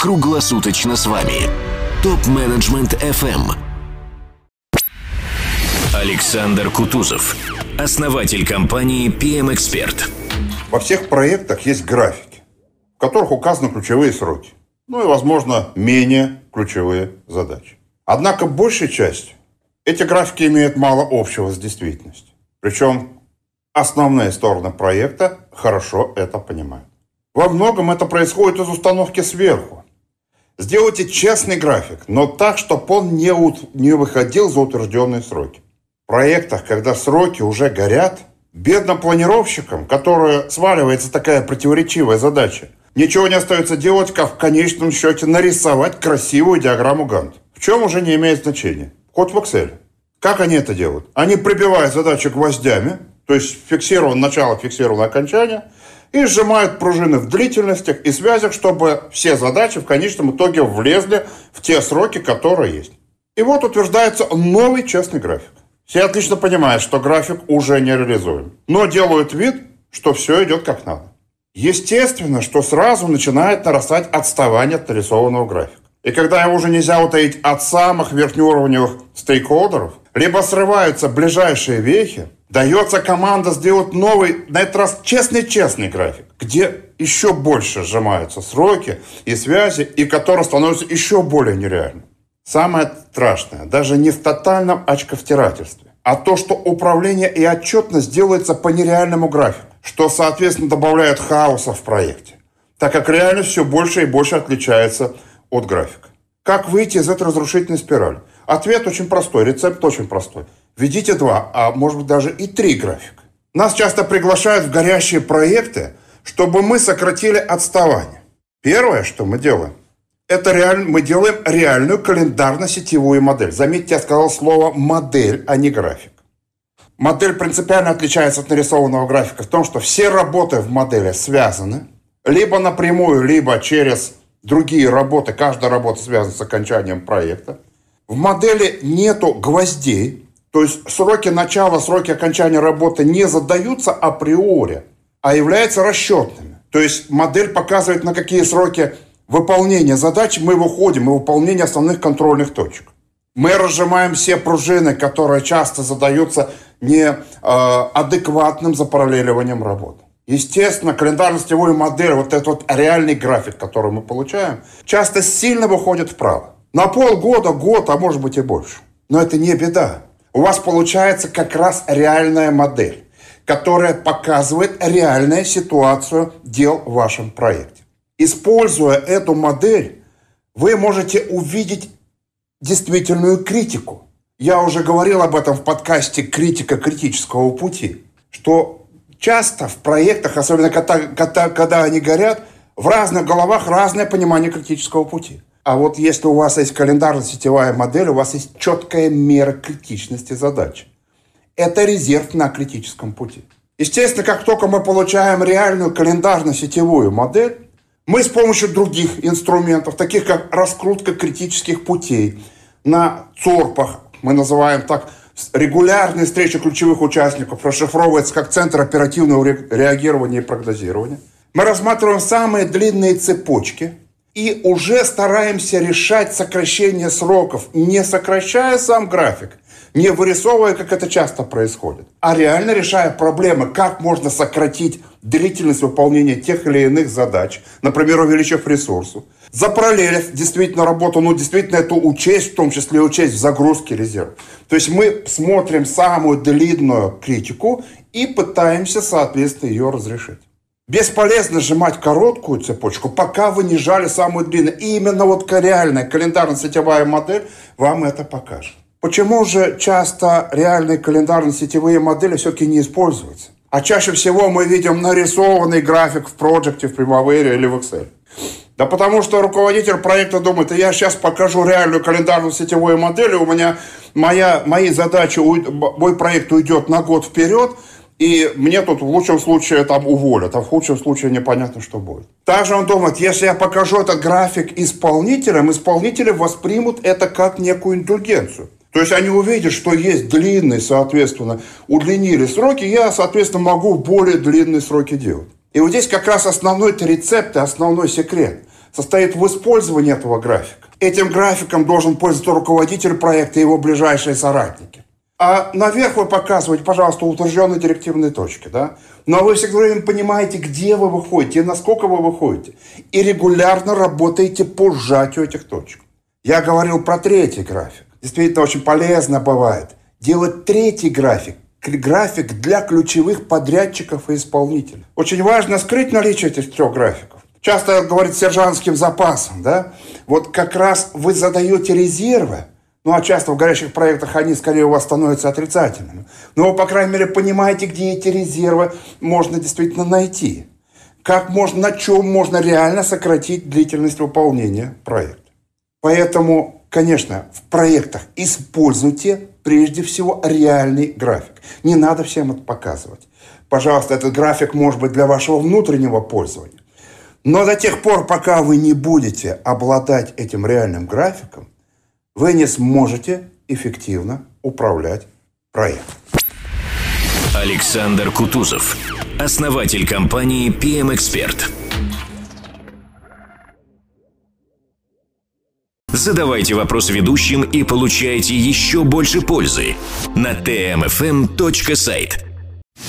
круглосуточно с вами. Топ-менеджмент FM. Александр Кутузов, основатель компании PM Expert. Во всех проектах есть графики, в которых указаны ключевые сроки. Ну и, возможно, менее ключевые задачи. Однако большей частью эти графики имеют мало общего с действительностью. Причем основные стороны проекта хорошо это понимают. Во многом это происходит из установки сверху. Сделайте честный график, но так, чтобы он не, не выходил за утвержденные сроки. В проектах, когда сроки уже горят, бедным планировщикам, которые сваливается такая противоречивая задача, ничего не остается делать, как в конечном счете нарисовать красивую диаграмму Гант. В чем уже не имеет значения. Хоть в Excel. Как они это делают? Они прибивают задачу гвоздями, то есть фиксировано начало, фиксировано окончание, и сжимают пружины в длительностях и связях, чтобы все задачи в конечном итоге влезли в те сроки, которые есть. И вот утверждается новый честный график. Все отлично понимают, что график уже не реализуем, но делают вид, что все идет как надо. Естественно, что сразу начинает нарастать отставание от нарисованного графика. И когда его уже нельзя утаить от самых верхнеуровневых стейкхолдеров, либо срываются ближайшие вехи, дается команда сделать новый, на этот раз честный-честный график, где еще больше сжимаются сроки и связи, и который становится еще более нереальным. Самое страшное, даже не в тотальном очковтирательстве, а то, что управление и отчетность делается по нереальному графику, что, соответственно, добавляет хаоса в проекте, так как реальность все больше и больше отличается от графика. Как выйти из этой разрушительной спирали? Ответ очень простой, рецепт очень простой. Введите два, а может быть даже и три графика. Нас часто приглашают в горящие проекты, чтобы мы сократили отставание. Первое, что мы делаем, это реаль... мы делаем реальную календарно-сетевую модель. Заметьте, я сказал слово «модель», а не «график». Модель принципиально отличается от нарисованного графика в том, что все работы в модели связаны либо напрямую, либо через другие работы, каждая работа связана с окончанием проекта. В модели нету гвоздей, то есть сроки начала, сроки окончания работы не задаются априори, а являются расчетными. То есть модель показывает, на какие сроки выполнения задач мы выходим и выполнение основных контрольных точек. Мы разжимаем все пружины, которые часто задаются неадекватным э, запараллеливанием работы. Естественно, календарно-сетевую модель, вот этот вот реальный график, который мы получаем, часто сильно выходит вправо. На полгода, год, а может быть и больше. Но это не беда. У вас получается как раз реальная модель, которая показывает реальную ситуацию дел в вашем проекте. Используя эту модель, вы можете увидеть действительную критику. Я уже говорил об этом в подкасте «Критика критического пути», что часто в проектах, особенно когда, когда, когда они горят, в разных головах разное понимание критического пути. А вот если у вас есть календарно-сетевая модель, у вас есть четкая мера критичности задач. Это резерв на критическом пути. Естественно, как только мы получаем реальную календарно-сетевую модель, мы с помощью других инструментов, таких как раскрутка критических путей на ЦОРПах, мы называем так Регулярные встречи ключевых участников расшифровывается как Центр оперативного реагирования и прогнозирования. Мы рассматриваем самые длинные цепочки и уже стараемся решать сокращение сроков, не сокращая сам график, не вырисовывая, как это часто происходит, а реально решая проблемы, как можно сократить длительность выполнения тех или иных задач, например, увеличив ресурсы, запараллелив действительно работу, ну, действительно это учесть, в том числе учесть в загрузке резерв. То есть мы смотрим самую длинную критику и пытаемся, соответственно, ее разрешить. Бесполезно сжимать короткую цепочку, пока вы не жали самую длинную. И именно вот реальная календарно-сетевая модель вам это покажет. Почему же часто реальные календарно-сетевые модели все-таки не используются? А чаще всего мы видим нарисованный график в проекте, в Primavera или в Excel. Да потому что руководитель проекта думает, я сейчас покажу реальную календарную сетевую модель, у меня моя, мои задачи, мой проект уйдет на год вперед, и мне тут в лучшем случае там уволят, а в худшем случае непонятно, что будет. Также он думает, если я покажу этот график исполнителям, исполнители воспримут это как некую индульгенцию. То есть они увидят, что есть длинные, соответственно, удлинили сроки, я, соответственно, могу более длинные сроки делать. И вот здесь как раз основной рецепт и основной секрет. состоит в использовании этого графика. Этим графиком должен пользоваться руководитель проекта и его ближайшие соратники. А наверх вы показываете, пожалуйста, утвержденные директивные точки, да? Но вы всегда время понимаете, где вы выходите и насколько вы выходите. И регулярно работаете по сжатию этих точек. Я говорил про третий график. Действительно, очень полезно бывает делать третий график. График для ключевых подрядчиков и исполнителей. Очень важно скрыть наличие этих трех графиков. Часто говорит сержантским запасом, да? Вот как раз вы задаете резервы, ну, а часто в горящих проектах они скорее у вас становятся отрицательными. Но вы, по крайней мере, понимаете, где эти резервы можно действительно найти. Как можно, на чем можно реально сократить длительность выполнения проекта. Поэтому, конечно, в проектах используйте прежде всего реальный график. Не надо всем это показывать. Пожалуйста, этот график может быть для вашего внутреннего пользования. Но до тех пор, пока вы не будете обладать этим реальным графиком, вы не сможете эффективно управлять проектом. Александр Кутузов, основатель компании PM Expert. Задавайте вопросы ведущим и получайте еще больше пользы на tmfm.site.